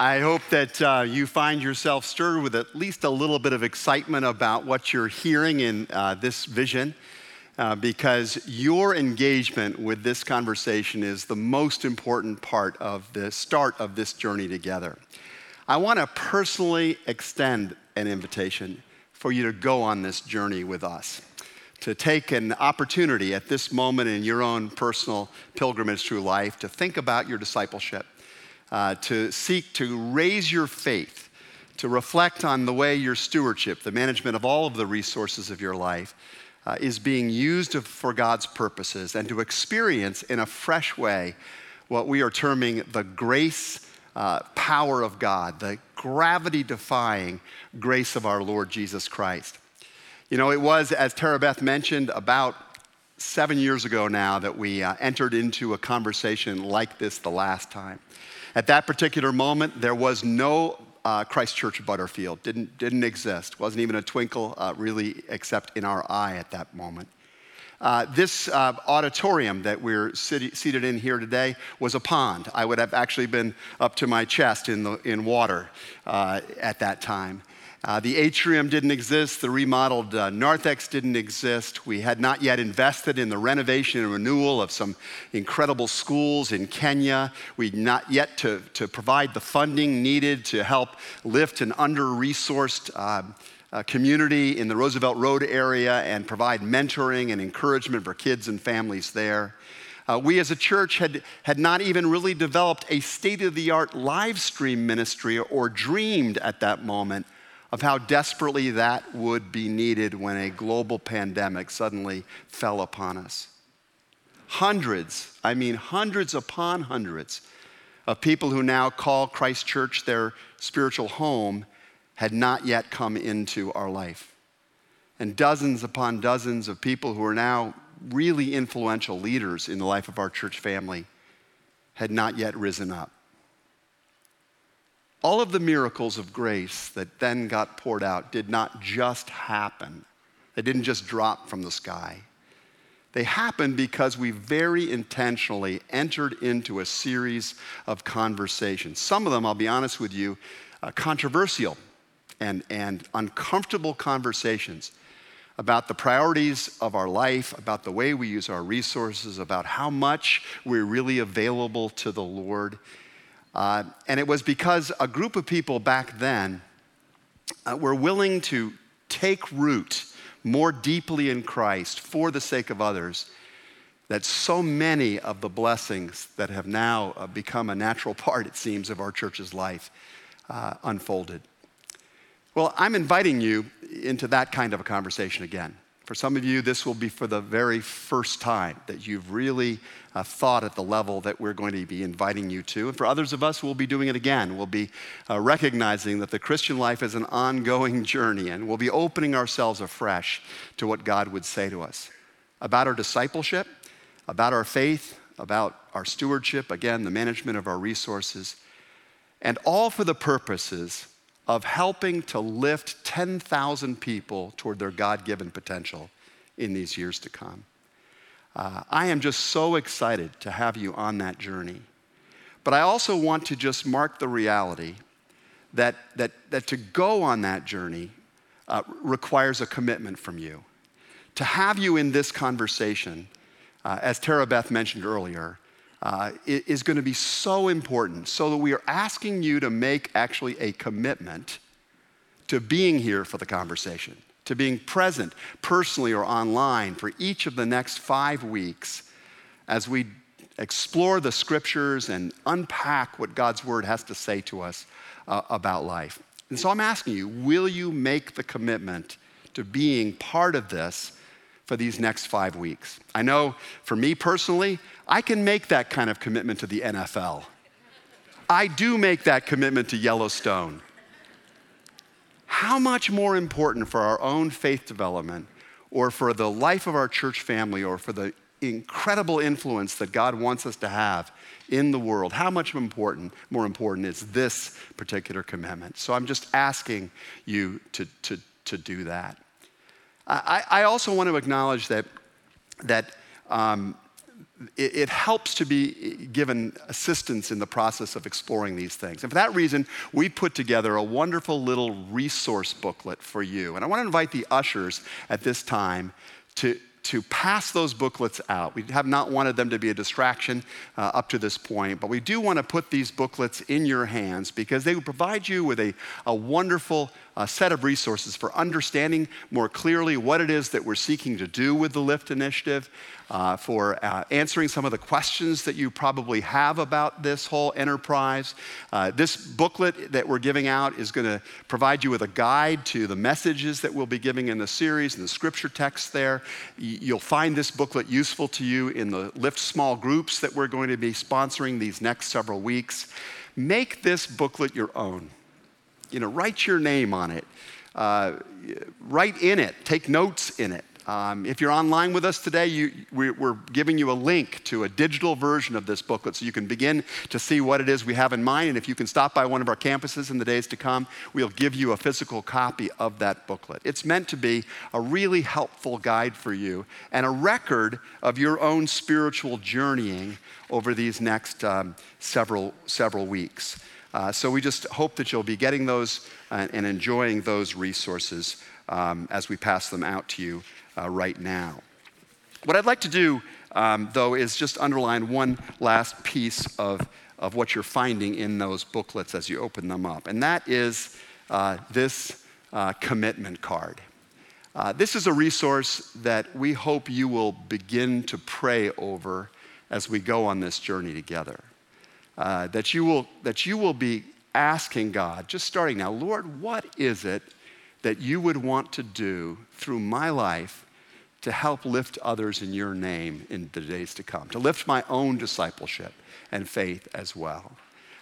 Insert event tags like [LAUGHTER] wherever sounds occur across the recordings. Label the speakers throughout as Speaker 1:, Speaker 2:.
Speaker 1: I hope that uh, you find yourself stirred with at least a little bit of excitement about what you're hearing in uh, this vision, uh, because your engagement with this conversation is the most important part of the start of this journey together. I want to personally extend an invitation for you to go on this journey with us to take an opportunity at this moment in your own personal pilgrimage through life to think about your discipleship, uh, to seek to raise your faith, to reflect on the way your stewardship, the management of all of the resources of your life, uh, is being used for God's purposes, and to experience in a fresh way what we are terming the grace. Uh, power of God, the gravity defying grace of our Lord Jesus Christ. You know, it was, as Tara Beth mentioned, about seven years ago now that we uh, entered into a conversation like this the last time. At that particular moment, there was no uh, Christ Church Butterfield, didn't, didn't exist, wasn't even a twinkle uh, really except in our eye at that moment. Uh, this uh, auditorium that we're sit- seated in here today was a pond. I would have actually been up to my chest in, the, in water uh, at that time. Uh, the atrium didn't exist. The remodeled uh, narthex didn't exist. We had not yet invested in the renovation and renewal of some incredible schools in Kenya. We'd not yet to, to provide the funding needed to help lift an under resourced uh, uh, community in the Roosevelt Road area and provide mentoring and encouragement for kids and families there. Uh, we as a church had, had not even really developed a state of the art live stream ministry or dreamed at that moment of how desperately that would be needed when a global pandemic suddenly fell upon us. Hundreds, I mean hundreds upon hundreds, of people who now call Christ Church their spiritual home had not yet come into our life. And dozens upon dozens of people who are now really influential leaders in the life of our church family had not yet risen up. All of the miracles of grace that then got poured out did not just happen, they didn't just drop from the sky. They happened because we very intentionally entered into a series of conversations. Some of them, I'll be honest with you, uh, controversial and, and uncomfortable conversations about the priorities of our life, about the way we use our resources, about how much we're really available to the Lord. Uh, and it was because a group of people back then uh, were willing to take root more deeply in Christ for the sake of others that so many of the blessings that have now uh, become a natural [LAUGHS] part, it seems, of our church's life uh, unfolded. Well, I'm inviting you into that kind of a conversation again. For some of you, this will be for the very first time that you've really uh, thought at the level that we're going to be inviting you to. And for others of us, we'll be doing it again. We'll be uh, recognizing that the Christian life is an ongoing journey, and we'll be opening ourselves afresh to what God would say to us about our discipleship, about our faith, about our stewardship, again, the management of our resources, and all for the purposes of helping to lift 10,000 people toward their God given potential in these years to come. Uh, I am just so excited to have you on that journey. But I also want to just mark the reality that, that, that to go on that journey uh, requires a commitment from you. To have you in this conversation, uh, as Tara Beth mentioned earlier, uh, is going to be so important so that we are asking you to make actually a commitment to being here for the conversation, to being present personally or online for each of the next five weeks as we explore the scriptures and unpack what God's word has to say to us uh, about life. And so I'm asking you, will you make the commitment to being part of this for these next five weeks? I know for me personally, I can make that kind of commitment to the NFL. I do make that commitment to Yellowstone. How much more important for our own faith development or for the life of our church family or for the incredible influence that God wants us to have in the world, how much important, more important is this particular commitment? So I'm just asking you to, to, to do that. I, I also want to acknowledge that, that um, it, it, helps to be given assistance in the process of exploring these things. And for that reason, we put together a wonderful little resource booklet for you. And I want to invite the ushers at this time to, to pass those booklets out. We have not wanted them to be a distraction uh, up to this point, but we do want to put these booklets in your hands because they will provide you with a, a wonderful uh, set of resources for understanding more clearly what it is that we're seeking to do with the LIFT initiative, uh, for uh, answering some of the questions that you probably have about this whole enterprise. Uh, this booklet that we're giving out is going to provide you with a guide to the messages that we'll be giving in the series and the scripture text there. You'll find this booklet useful to you in the Lift small groups that we're going to be sponsoring these next several weeks. Make this booklet your own. You know, write your name on it. Uh, write in it, take notes in it. Um, if you're online with us today, you, we, are giving you a link to a digital version of this booklet so you can begin to see what it is we have in mind. And if you can stop by one of our campuses in the days to come, we'll give you a physical copy of that booklet. It's meant to be a really helpful guide for you and a record of your own spiritual journeying over these next um, several, several weeks. Uh, so we just hope that you'll be getting those and, and enjoying those resources um, as we pass them out to you uh, right now. What I'd like to do, um, though, is just underline one last piece of, of what you're finding in those booklets as you open them up, and that is uh, this uh, commitment card. Uh, this is a resource that we hope you will begin to pray over as we go on this journey together. Uh, that, you will, that you will be asking God, just starting now, Lord, what is it that you would want to do through my life to help lift others in your name in the days to come, to lift my own discipleship and faith as well.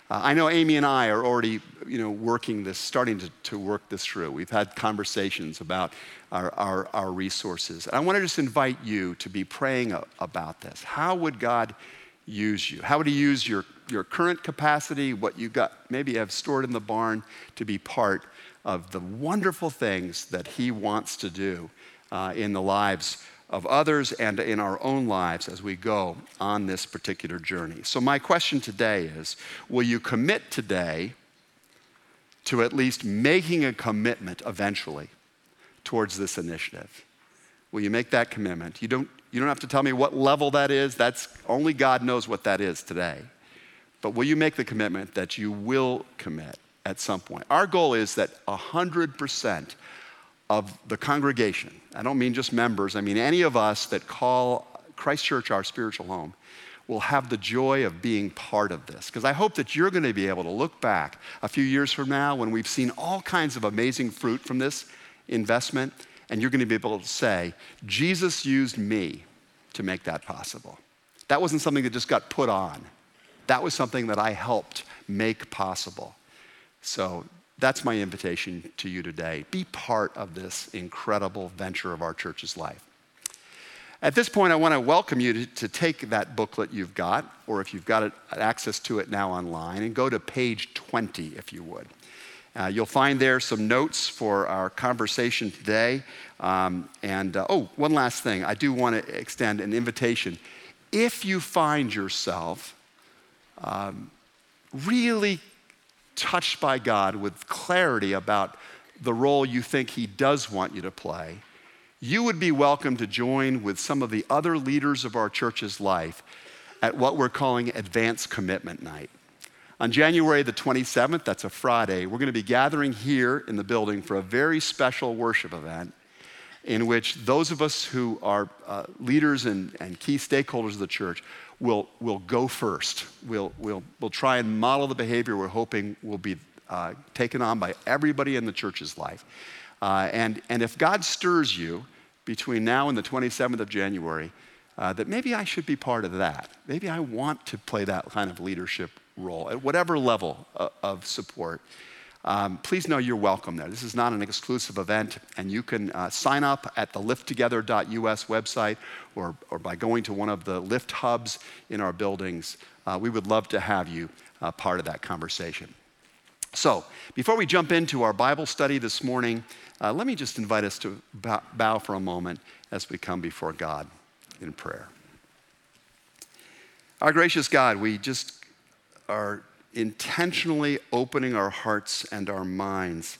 Speaker 1: Uh, I know Amy and I are already, you know, working this, starting to, to work this through. We've had conversations about our, our, our resources. And I want to just invite you to be praying a, about this. How would God use you? How would He use your, your current capacity, what you got maybe have stored in the barn, to be part of the wonderful things that He wants to do uh, in the lives of others and in our own lives as we go on this particular journey. So, my question today is Will you commit today to at least making a commitment eventually towards this initiative? Will you make that commitment? You don't, you don't have to tell me what level that is. That's only God knows what that is today. But will you make the commitment that you will commit at some point? Our goal is that 100% of the congregation, I don't mean just members, I mean any of us that call Christ Church our spiritual home, will have the joy of being part of this. Because I hope that you're going to be able to look back a few years from now when we've seen all kinds of amazing fruit from this investment, and you're going to be able to say, Jesus used me to make that possible. That wasn't something that just got put on, that was something that I helped make possible. So that's my invitation to you today. Be part of this incredible venture of our church's life. At this point, I want to welcome you to, to, take that booklet you've got, or if you've got it, access to it now online, and go to page 20, if you would. Uh, you'll find there some notes for our conversation today. Um, and uh, oh, one last thing. I do want to extend an invitation. If you find yourself um, really touched by God with clarity about the role you think He does want you to play, you would be welcome to join with some of the other leaders of our church's life at what we're calling Advanced Commitment Night. On January the 27th, that's a Friday, we're going to be gathering here in the building for a very special worship event in which those of us who are uh, leaders and, and key stakeholders of the church will, will go first. We'll, we'll, we'll try and model the behavior we're hoping will be uh, taken on by everybody in the church's life. Uh, and, and if God stirs you between now and the 27th of January, uh, that maybe I should be part of that. Maybe I want to play that kind of leadership role at whatever level of, of support um, please know you're welcome there. This is not an exclusive event, and you can uh, sign up at the lifttogether.us website or, or by going to one of the lift hubs in our buildings. Uh, we would love to have you uh, part of that conversation. So, before we jump into our Bible study this morning, uh, let me just invite us to bow, bow for a moment as we come before God in prayer. Our gracious God, we just are intentionally opening our hearts and our minds,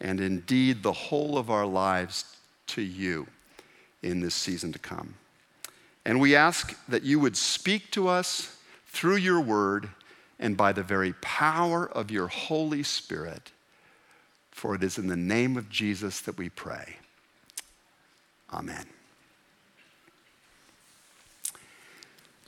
Speaker 1: and indeed the whole of our lives to you in this season to come. And we ask that you would speak to us through your word and by the very power of your Holy Spirit. For it is in the name of Jesus that we pray. Amen.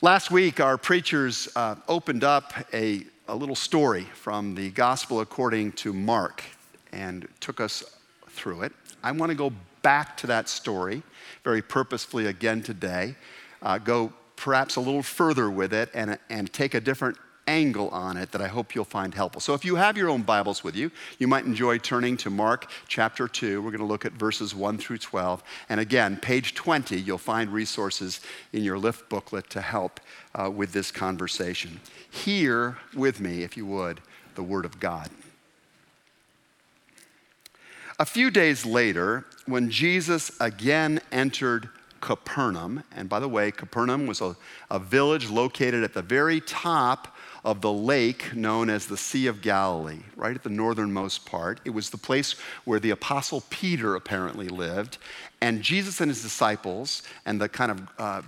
Speaker 1: Last week, our preachers uh, opened up a, a little story from the Gospel according to Mark and took us through it. I want to go back to that story very purposefully again today, uh, go perhaps a little further with it, and, and take a different angle on it that I hope you'll find helpful. So, if you have your own Bibles with you, you might enjoy turning to Mark chapter 2. We're going to look at verses 1 through 12. And again, page 20, you'll find resources in your lift booklet to help uh, with this conversation. Hear with me, if you would, the Word of God. A few days later, when Jesus again entered Capernaum, and by the way, Capernaum was a, a village located at the very top of the lake known as the Sea of Galilee, right at the northernmost part. It was the place where the Apostle Peter apparently lived. And Jesus and his disciples and the kind of uh,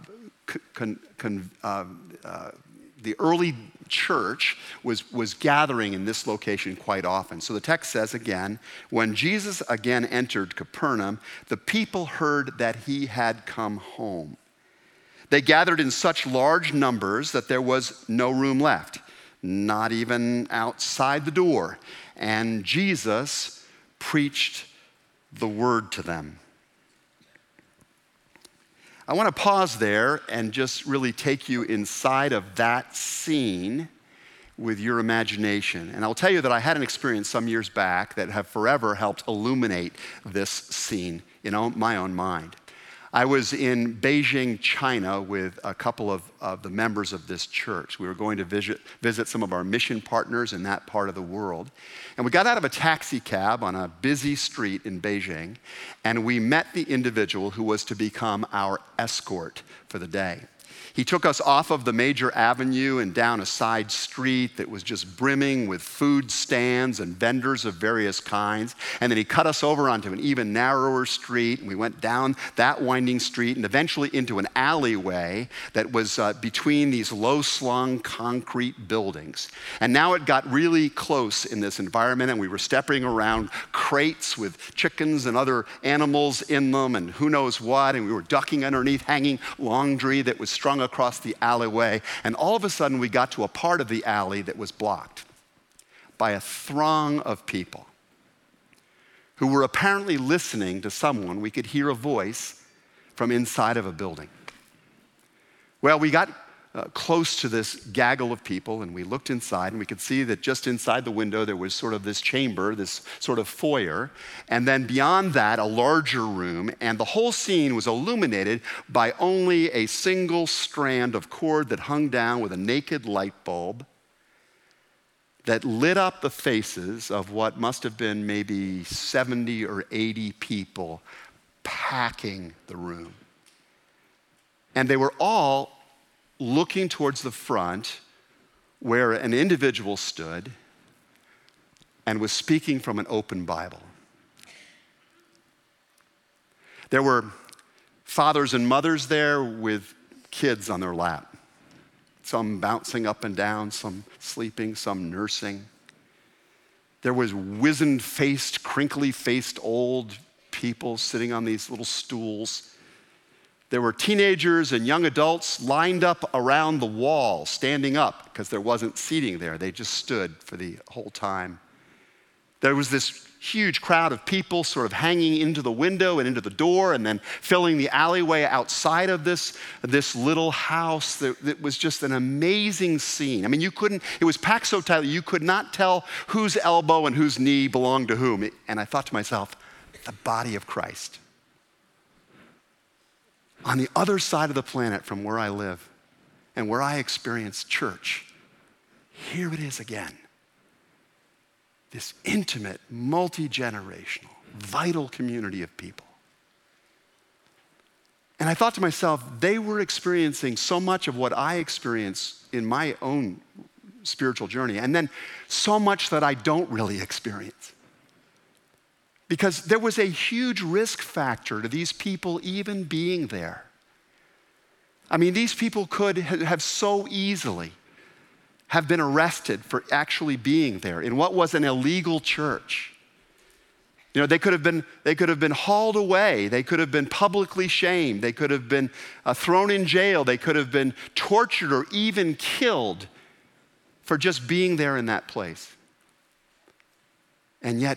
Speaker 1: con, con, uh, uh, the early church was, was gathering in this location quite often. So the text says again, when Jesus again entered Capernaum, the people heard that he had come home. They gathered in such large numbers that there was no room left, not even outside the door. And Jesus preached the word to them. I want to pause there and just really take you inside of that scene with your imagination. And I'll tell you that I had an experience some years back that have forever helped illuminate this scene in my own mind. I was in Beijing, China, with a couple of, of the members of this church. We were going to visit, visit some of our mission partners in that part of the world. And we got out of a taxi cab on a busy street in Beijing, and we met the individual who was to become our escort for the day. He took us off of the major avenue and down a side street that was just brimming with food stands and vendors of various kinds. And then he cut us over onto an even narrower street. And we went down that winding street and eventually into an alleyway that was uh, between these low slung concrete buildings. And now it got really close in this environment, and we were stepping around crates with chickens and other animals in them and who knows what. And we were ducking underneath hanging laundry that was strung across the alleyway, and all of a sudden we got to a part of the alley that was blocked by a throng of people who were apparently listening to someone. We could hear a voice from inside of a building. Well, we got uh, close to this gaggle of people, and we looked inside, and we could see that just inside the window there was sort of this chamber, this sort of foyer, and then beyond that, a larger room, and the whole scene was illuminated by only a single strand of cord that hung down with a naked light bulb that lit up the faces of what must have been maybe 70 or 80 people packing the room. And they were all looking towards the front where an individual stood and was speaking from an open Bible. There were fathers and mothers there with kids on their lap, some bouncing up and down, some sleeping, some nursing. There was wizened faced, crinkly faced old people sitting on these little stools there were teenagers and young adults lined up around the wall, standing up because there wasn't seating there. They just stood for the whole time. There was this huge crowd of people sort of hanging into the window and into the door and then filling the alleyway outside of this, this little house. It was just an amazing scene. I mean, you couldn't, it was packed so tightly, you could not tell whose elbow and whose knee belonged to whom. And I thought to myself, the body of Christ on the other side of the planet from where I live and where I experience church, here it is again. This intimate, multi generational, vital community of people. And I thought to myself, they were experiencing so much of what I experience in my own spiritual journey, and then so much that I don't really experience. Because there was a huge risk factor to these people even being there. I mean, these people could have so easily have been arrested for actually being there in what was an illegal church. You know, they could have been, they could have been hauled away. They could have been publicly shamed. They could have been uh, thrown in jail. They could have been tortured or even killed for just being there in that place. And yet,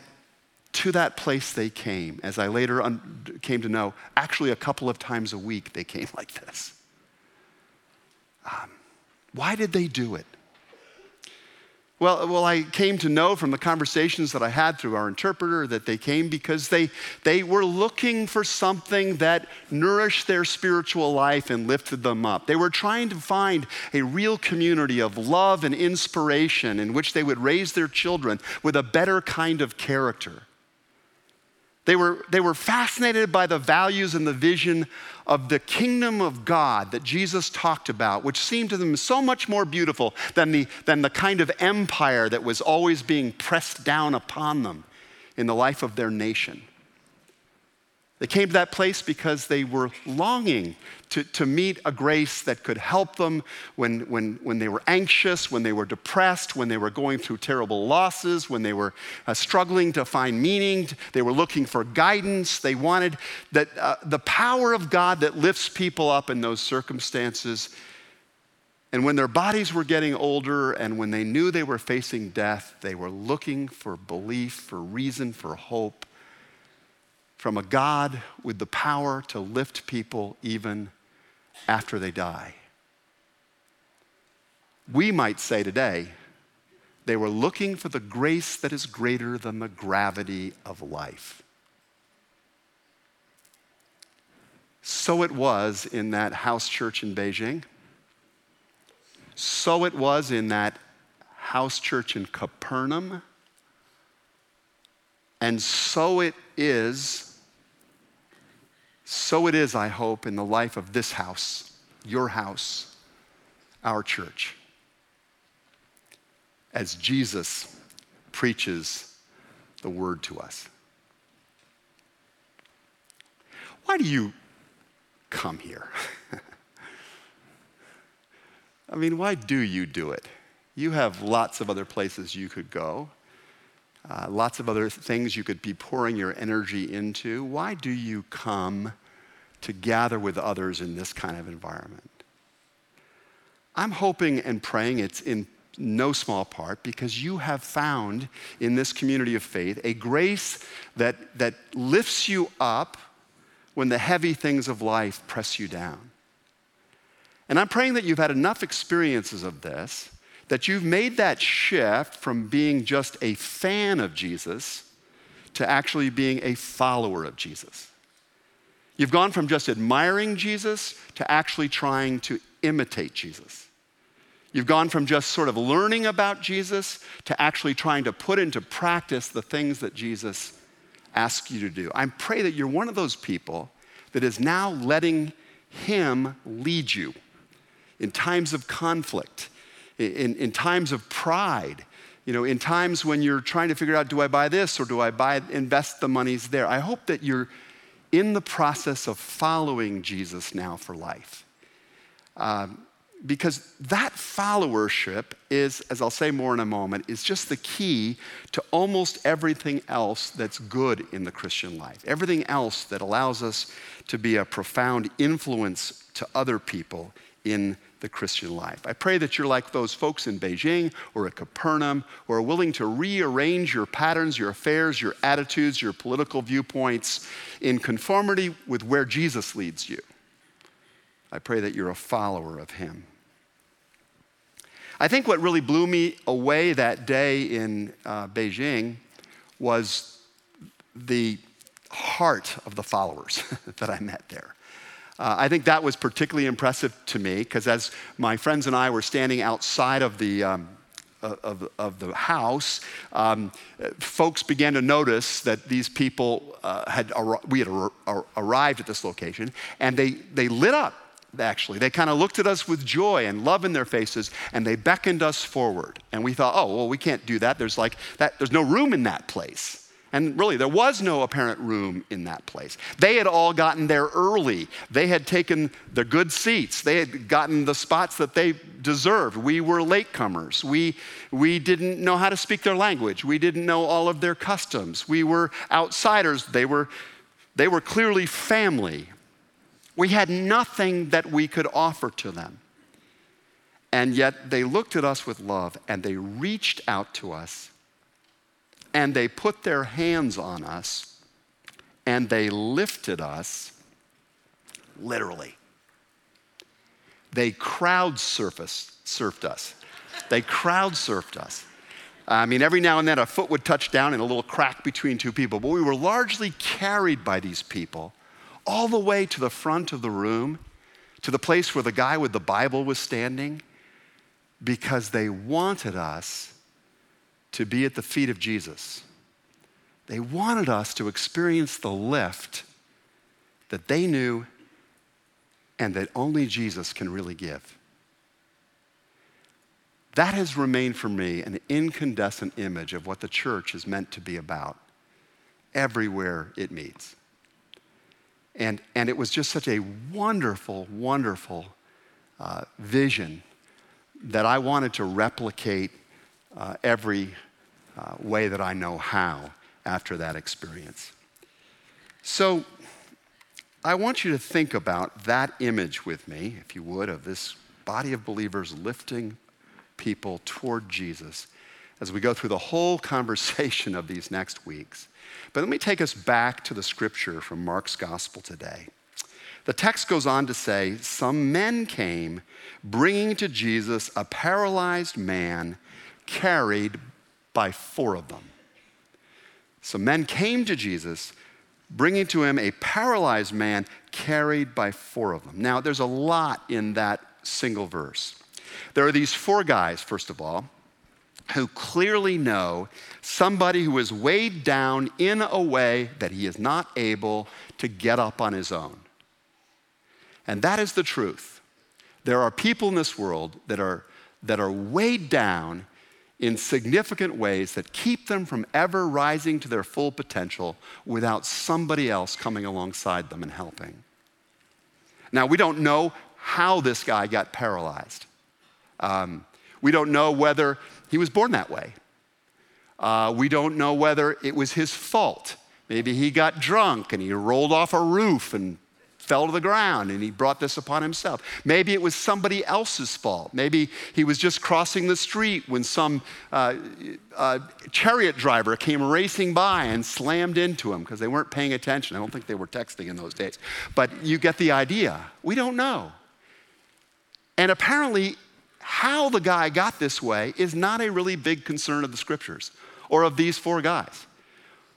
Speaker 1: to that place they came, as I later un- came to know, actually a couple of times a week they came [LAUGHS] like this. Um, why did they do it? Well, well, I came to know from the conversations that I had through our interpreter that they came because they, they were looking for something that nourished their spiritual life and lifted them up. They were trying to find a real community of love and inspiration in which they would raise their children with a better kind of character. They were, they were fascinated by the values and the vision of the kingdom of God that Jesus talked about, which seemed to them so much more beautiful than the, than the kind of empire that was always being pressed down upon them in the life of their nation. They came to that place because they were longing to, to meet a grace that could help them when, when, when they were anxious, when they were depressed, when they were going through terrible losses, when they were uh, struggling to find meaning. They were looking for guidance. They wanted that, uh, the power of God that lifts people up in those circumstances. And when their bodies were getting older and when they knew they were facing death, they were looking for belief, for reason, for hope from a God with the power to lift people even after they die. We might say today, they were looking for the grace that is greater than the gravity of life. So it was in that house church in Beijing. So it was in that house church in Capernaum. And so it is so it is, I hope, in the life of this house, your house, our church. As Jesus preaches the word to us. Why do you come here? [LAUGHS] I mean, why do you do it? You have lots of other places you could go, uh, lots of other things you could be pouring your energy into. Why do you come to gather with others in this kind of environment? I'm hoping and praying it's in no small part because you have found in this community of faith a grace that, that lifts you up when the heavy things of life press you down. And I'm praying that you've had enough experiences of this that you've made that shift from being just a fan of Jesus to actually being a follower of Jesus. You've gone from just admiring Jesus to actually trying to imitate Jesus. You've gone from just sort of learning about Jesus to actually trying to put into practice the things that Jesus asks you to do. I pray that you're one of those people that is now letting Him lead you in times of conflict, in, in times of pride, you know, in times when you're trying to figure out, do I buy this or do I buy, invest the monies there? I hope that you're in the process of following Jesus now for life. Um, because that followership is, as I'll say more in a moment, is just the key to almost everything else that's good in the Christian life. Everything else that allows us to be a profound influence to other people in the Christian life. I pray that you're like those folks in Beijing or at Capernaum who are willing to rearrange your patterns, your affairs, your attitudes, your political viewpoints in conformity with where Jesus leads you. I pray that you're a follower of him. I think what really blew me away that day in uh, Beijing was the heart of the followers [LAUGHS] that I met there. Uh, I think that was particularly impressive to me because as my friends and I were standing outside of the, um, of, of the house, um, folks began to notice that these people uh, had, we had ar- arrived at this location, and they, they lit up actually. They kind of looked at us with joy and love in their faces and they beckoned us forward. And we thought, oh, well, we can't do that. There's like that, there's no room in that place. And really, there was no apparent room in that place. They had all gotten there early. They had taken the good seats. They had gotten the spots that they deserved. We were latecomers. We, we didn't know how to speak their language. We didn't know all of their customs. We were outsiders. They were, they were clearly family. We had nothing that we could offer to them. And yet they looked at us with love and they reached out to us and they put their hands on us and they lifted us literally. They crowdsurfed surfed us. They crowd surfed us. I mean, every now and then a foot would touch down in a little crack between two people, but we were largely carried by these people all the way to the front of the room, to the place where the guy with the Bible was standing, because they wanted us to be at the feet of Jesus. They wanted us to experience the lift that they knew and that only Jesus can really give. That has remained for me an incandescent image of what the church is meant to be about everywhere it meets. And, and it was just such a wonderful, wonderful uh, vision that I wanted to replicate uh, every uh, way that I know how after that experience. So I want you to think about that image with me, if you would, of this body of believers lifting people toward Jesus as we go through the whole [LAUGHS] conversation of these next weeks. But let me take us back to the scripture from Mark's gospel today. The text goes on to say, Some men came bringing to Jesus a paralyzed man carried by four of them. So men came to Jesus bringing to him a paralyzed man carried by four of them. Now, there's a lot in that single verse. There are these four guys, first of all, who clearly know somebody who is weighed down in a way that he is not able to get up on his own. And that is the truth. There are people in this world that are, that are weighed down in significant ways that keep them from ever rising to their full potential without somebody else coming alongside them and helping. Now, we don't know how this guy got paralyzed. Um, we don't know whether he was born that way. Uh, we don't know whether it was his fault. Maybe he got drunk and he rolled off a roof and fell to the ground and he brought this upon himself. Maybe it was somebody else's fault. Maybe he was just crossing the street when some uh, uh, chariot driver came racing by and slammed into him because they weren't paying attention. I don't think they were texting in those days. But you get the idea. We don't know. And apparently, how the guy got this way is not a really big concern of the scriptures or of these four guys.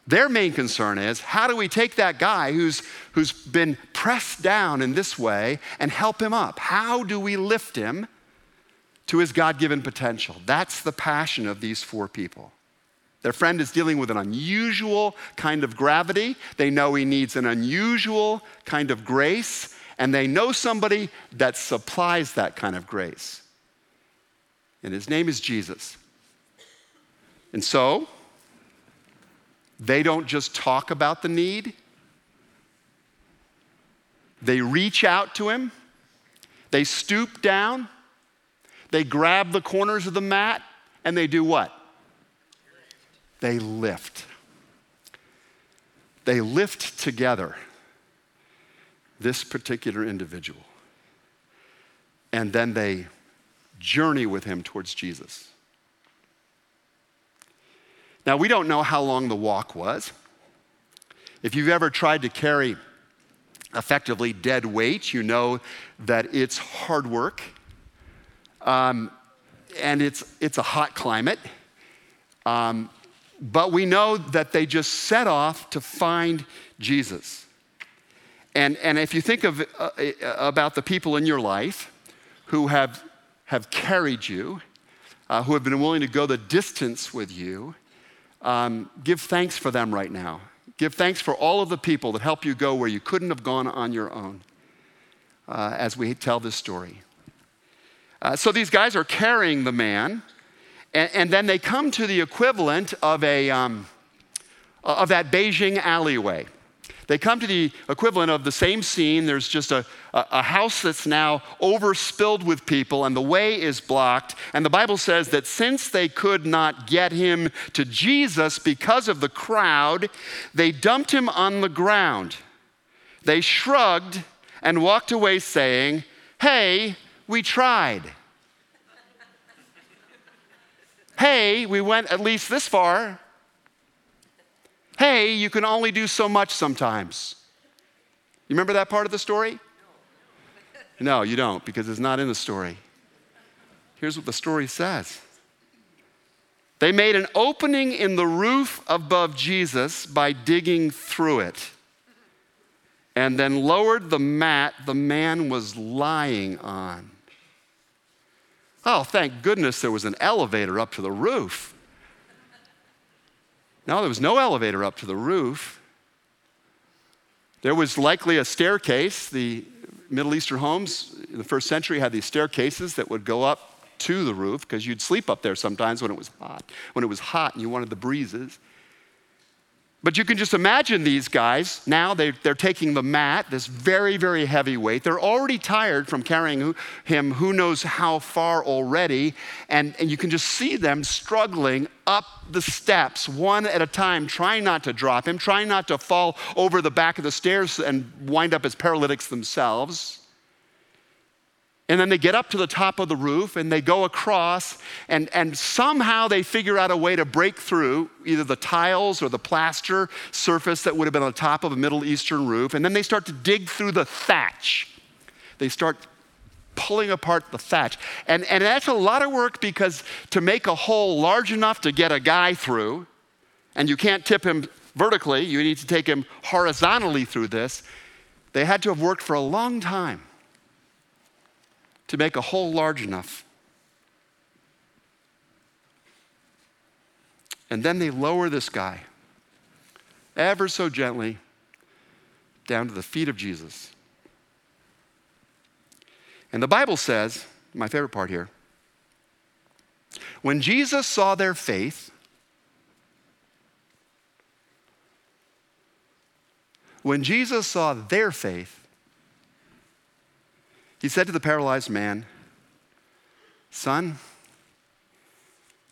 Speaker 1: Their main concern is how do we take that guy who's, who's been pressed down in this way and help him up? How do we lift him to his God given potential? That's the passion of these four people. Their friend is dealing with an unusual kind of gravity. They know he needs an unusual kind of grace, and they know somebody that supplies that kind of grace and his name is Jesus. And so, they don't just talk about the need, they reach out to him, they stoop down, they grab the corners of the mat, and they do what? They lift. They lift together this particular individual. And then they journey with him towards Jesus. Now, we don't know how long the walk was. If you've ever tried to carry effectively dead weight, you know that it's hard work. Um, and it's, it's a hot climate. Um, but we know that they just set off to find Jesus. And, and if you think of, uh, about the people in your life who have have carried you. uh, who have been willing to go the distance with you, um, give thanks for them right now. Give thanks for all of the people that help you go where you couldn't have gone on your own uh, as we tell this story. Uh, so these guys are carrying the man, and, and, then they come to the equivalent of, a, um, of that Beijing alleyway. They come to the equivalent of the same scene. There's just a, a, house that's now overspilled with people, and the way is blocked. And the Bible says that since they could not get him to Jesus because of the crowd, they dumped him on the ground. They shrugged and walked away saying, Hey, we tried. hey, we went at least this far hey, you can only do so much sometimes. You remember that part of the story? No, you don't, because it's not in the story. Here's what the story says They made an opening in the roof above Jesus by digging through it, and then lowered the mat the man was lying on. Oh, thank goodness there was an elevator up to the roof. No, there was no elevator up to the roof. There was likely a staircase. The Middle Eastern homes in the first century had these staircases that would go up to the roof because you'd sleep up there sometimes when it was hot. When it was hot and you wanted the breezes. But you can just imagine these guys. Now they, they're taking the mat, this very, very heavy weight. They're already tired from carrying him who knows how far already. And, and you can just see them struggling up the steps one at a time, trying not to drop him, trying not to fall over the back of the stairs and wind up as paralytics themselves. And then they get up to the top of the roof and they go across, and, and somehow they figure out a way to break through either the tiles or the plaster surface that would have been on the top of a Middle Eastern roof. And then they start to dig through the thatch. They start pulling apart the thatch. And, and that's a lot of work because to make a hole large enough to get a guy through, and you can't tip him vertically, you need to take him horizontally through this, they had to have worked for a long time to make a hole large enough. And then they lower this guy ever so gently down to the feet of Jesus. And the Bible says, my favorite part here, when Jesus saw their faith, when Jesus saw their faith, he said to the paralyzed man, Son,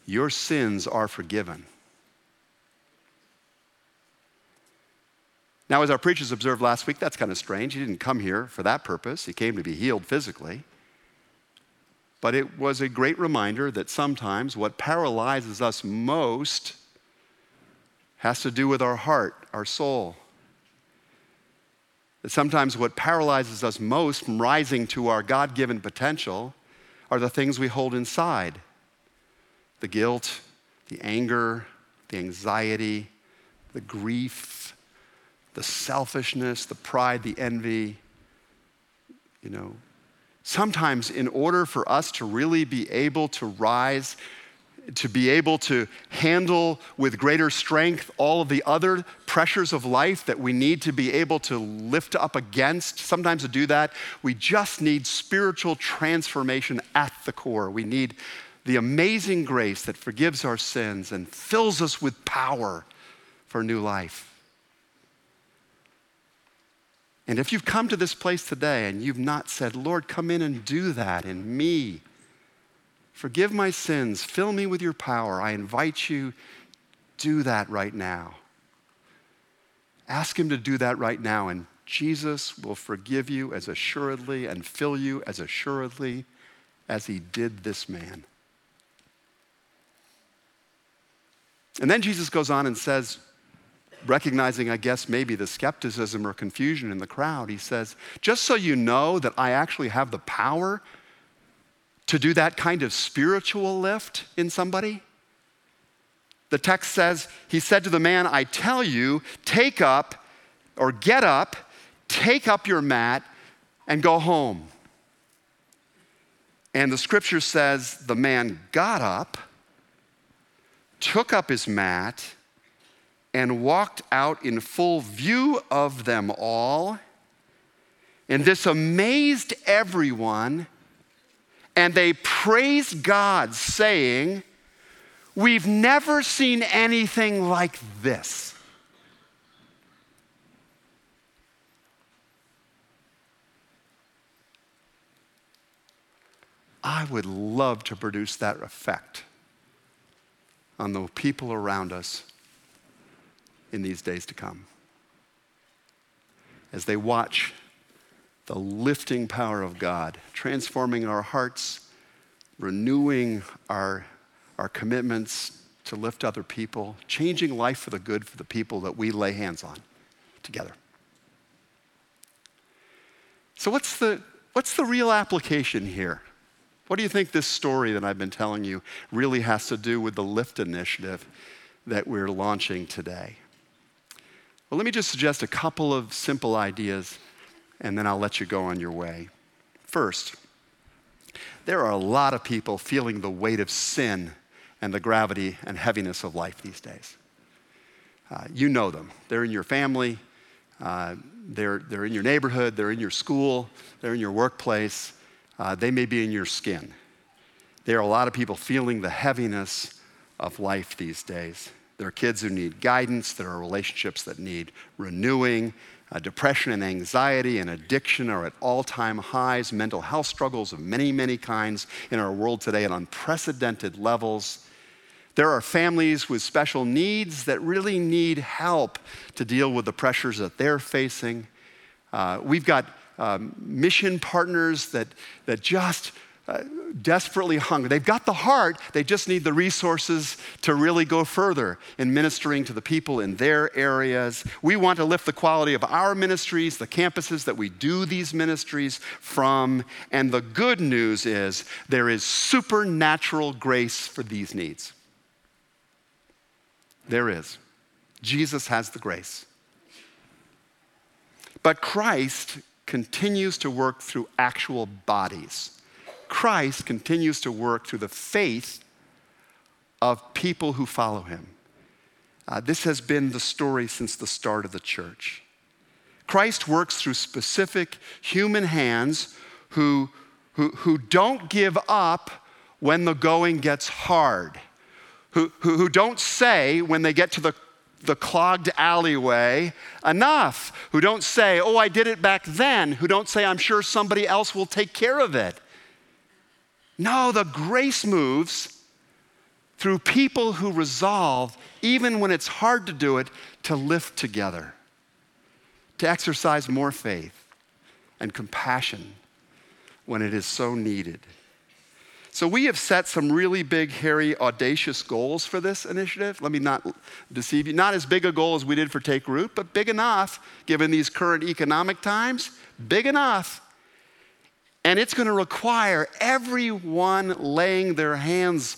Speaker 1: your sins are forgiven. Now, as our preachers observed last week, that's kind of strange. He didn't come here for that purpose, he came to be healed physically. But it was a great reminder that sometimes what paralyzes us most has to do with our heart, our soul. That sometimes what paralyzes us most from rising to our God given potential are the things we hold inside the guilt, the anger, the anxiety, the grief, the selfishness, the pride, the envy. You know, sometimes in order for us to really be able to rise to be able to handle with greater strength all of the other pressures of life that we need to be able to lift up against. Sometimes to do that, we just need spiritual transformation at the core. We need the amazing grace that forgives our sins and fills us with power for new life. And if you've come to this place today and you've not said, Lord, come in and do that in me, Forgive my sins. Fill me with your power. I invite you, do that right now. Ask Him to do that right now, and Jesus will forgive you as assuredly and fill you as assuredly as He did this man. And then Jesus goes on and says, recognizing, I guess, maybe the skepticism or confusion in the crowd, he says, Just so you know that I actually have the power to do that kind of spiritual lift in somebody? The text says, He said to the man, I tell you, take up or get up, take up your mat, and go home. And the scripture says the man got up, took up his mat, and walked out in full view of them all. And this amazed everyone, and they praised God, saying, We've never seen anything like this. I would love to produce that effect on the people around us in these days to come. As they watch the lifting power of God, transforming our hearts, renewing our, our commitments to lift other people, changing life for the good for the people that we lay hands on together. So, what's the, what's the real application here? What do you think this story that I've been telling you really has to do with the LIFT initiative that we're launching today? Well, let me just suggest a couple of simple ideas and then I'll let you go on your way. First, there are a lot of people feeling the weight of sin and the gravity and heaviness of life these days. Uh, you know them. They're in your family, uh, they're, they're in your neighborhood, they're in your school, they're in your workplace uh, they may be in your skin. There are a lot of people feeling the heaviness of life these days. There are kids who need guidance, there are relationships that need renewing. Uh, depression and anxiety and addiction are at all time highs. Mental health struggles of many, many kinds in our world today at unprecedented levels. There are families with special needs that really need help to deal with the pressures that they're facing. Uh, we've got um, mission partners that, that just desperately hungry. They've got the heart, they just need the resources to really go further in ministering to the people in their areas. We want to lift the quality of our ministries, the campuses that we do these ministries from. And the good news is there is supernatural grace for these needs. There is. Jesus has the grace. But Christ continues to work through actual bodies. Christ continues to work through the faith of people who follow him. Uh, this has been the story since the start of the church. Christ works through specific human hands who, who, who don't give up when the going gets hard, who, who, who don't say when they get to the the clogged alleyway enough, who don't say, Oh, I did it back then, who don't say, I'm sure somebody else will take care of it. No, the grace moves through people who resolve, even when it's hard to do it, to lift together, to exercise more faith and compassion when it is so needed. So we have set some really big, hairy, audacious goals for this initiative. Let me not deceive you. Not as big a goal as we did for Take Root, but big enough, given these current economic times, big enough. And it's going to require everyone laying their hands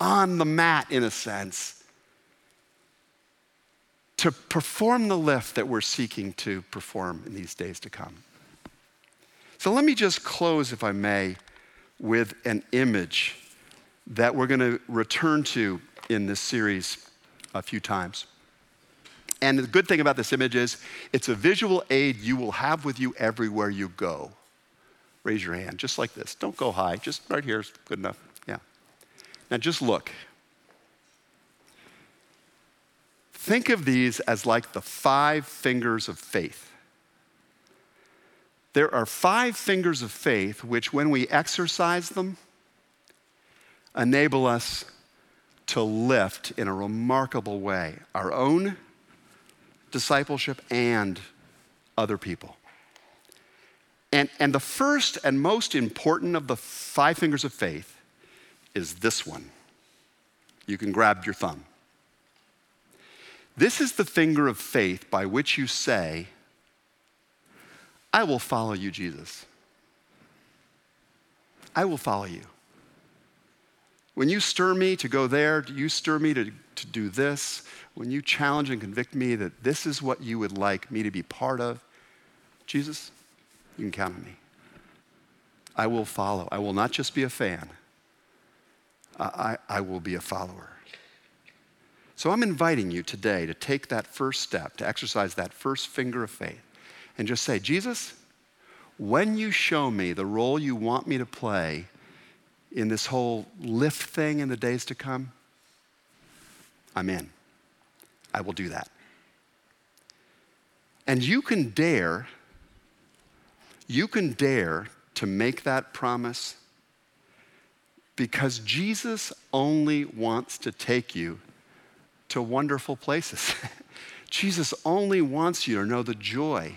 Speaker 1: on the mat, in a sense, to perform the lift that we're seeking to perform in these days to come. So let me just close, if I may, with an image that we're going to return to in this series a few times. And the good thing about this image is it's a visual aid you will have with you everywhere you go. Raise your hand, just like this. Don't go high, just right here is good enough. Yeah. Now just look. Think of these as like the five fingers of faith. There are five fingers of faith which, when we exercise them, enable us to lift in a remarkable way our own discipleship and other people. And, and the first and most important of the five fingers of faith is this one. You can grab your thumb. This is the finger of faith by which you say, I will follow you, Jesus. I will follow you. When you stir me to go there, you stir me to, to do this, when you challenge and convict me that this is what you would like me to be part of, Jesus, you can count on me. I will follow. I will not just be a fan, I, I will be a follower. So I'm inviting you today to take that first step, to exercise that first finger of faith, and just say, Jesus, when you show me the role you want me to play in this whole lift thing in the days to come, I'm in. I will do that. And you can dare, you can dare to make that promise because Jesus only wants to take you to wonderful places. [LAUGHS] Jesus only wants you to know the joy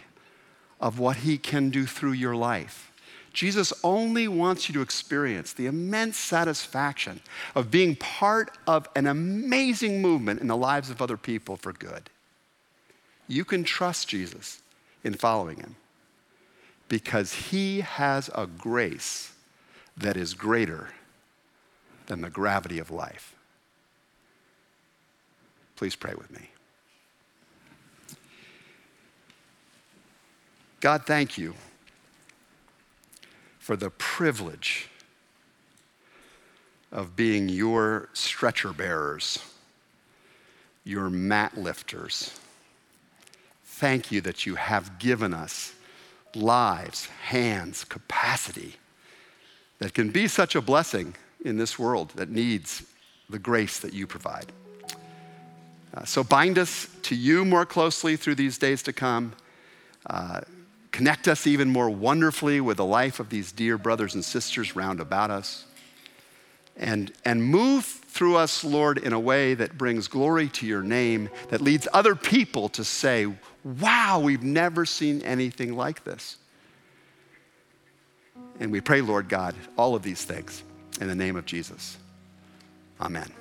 Speaker 1: of what he can do through your life. Jesus only wants you to experience the immense satisfaction of being part of an amazing movement in the lives of other people for good. You can trust Jesus in following him because he has a grace that is greater than the gravity of life. Please pray with me. God, thank you for the privilege of being your stretcher bearers, your mat lifters. Thank you that you have given us lives, hands, capacity that can be such a blessing in this world that needs the grace that you provide. Uh, so bind us to you more closely through these days to come. Uh, connect us even more wonderfully with the life of these dear brothers and sisters round about us. And, and move through us, Lord, in a way that brings glory to your name, that leads other people to say, Wow, we've never seen anything like this. And we pray, Lord God, all of these things in the name of Jesus. Amen.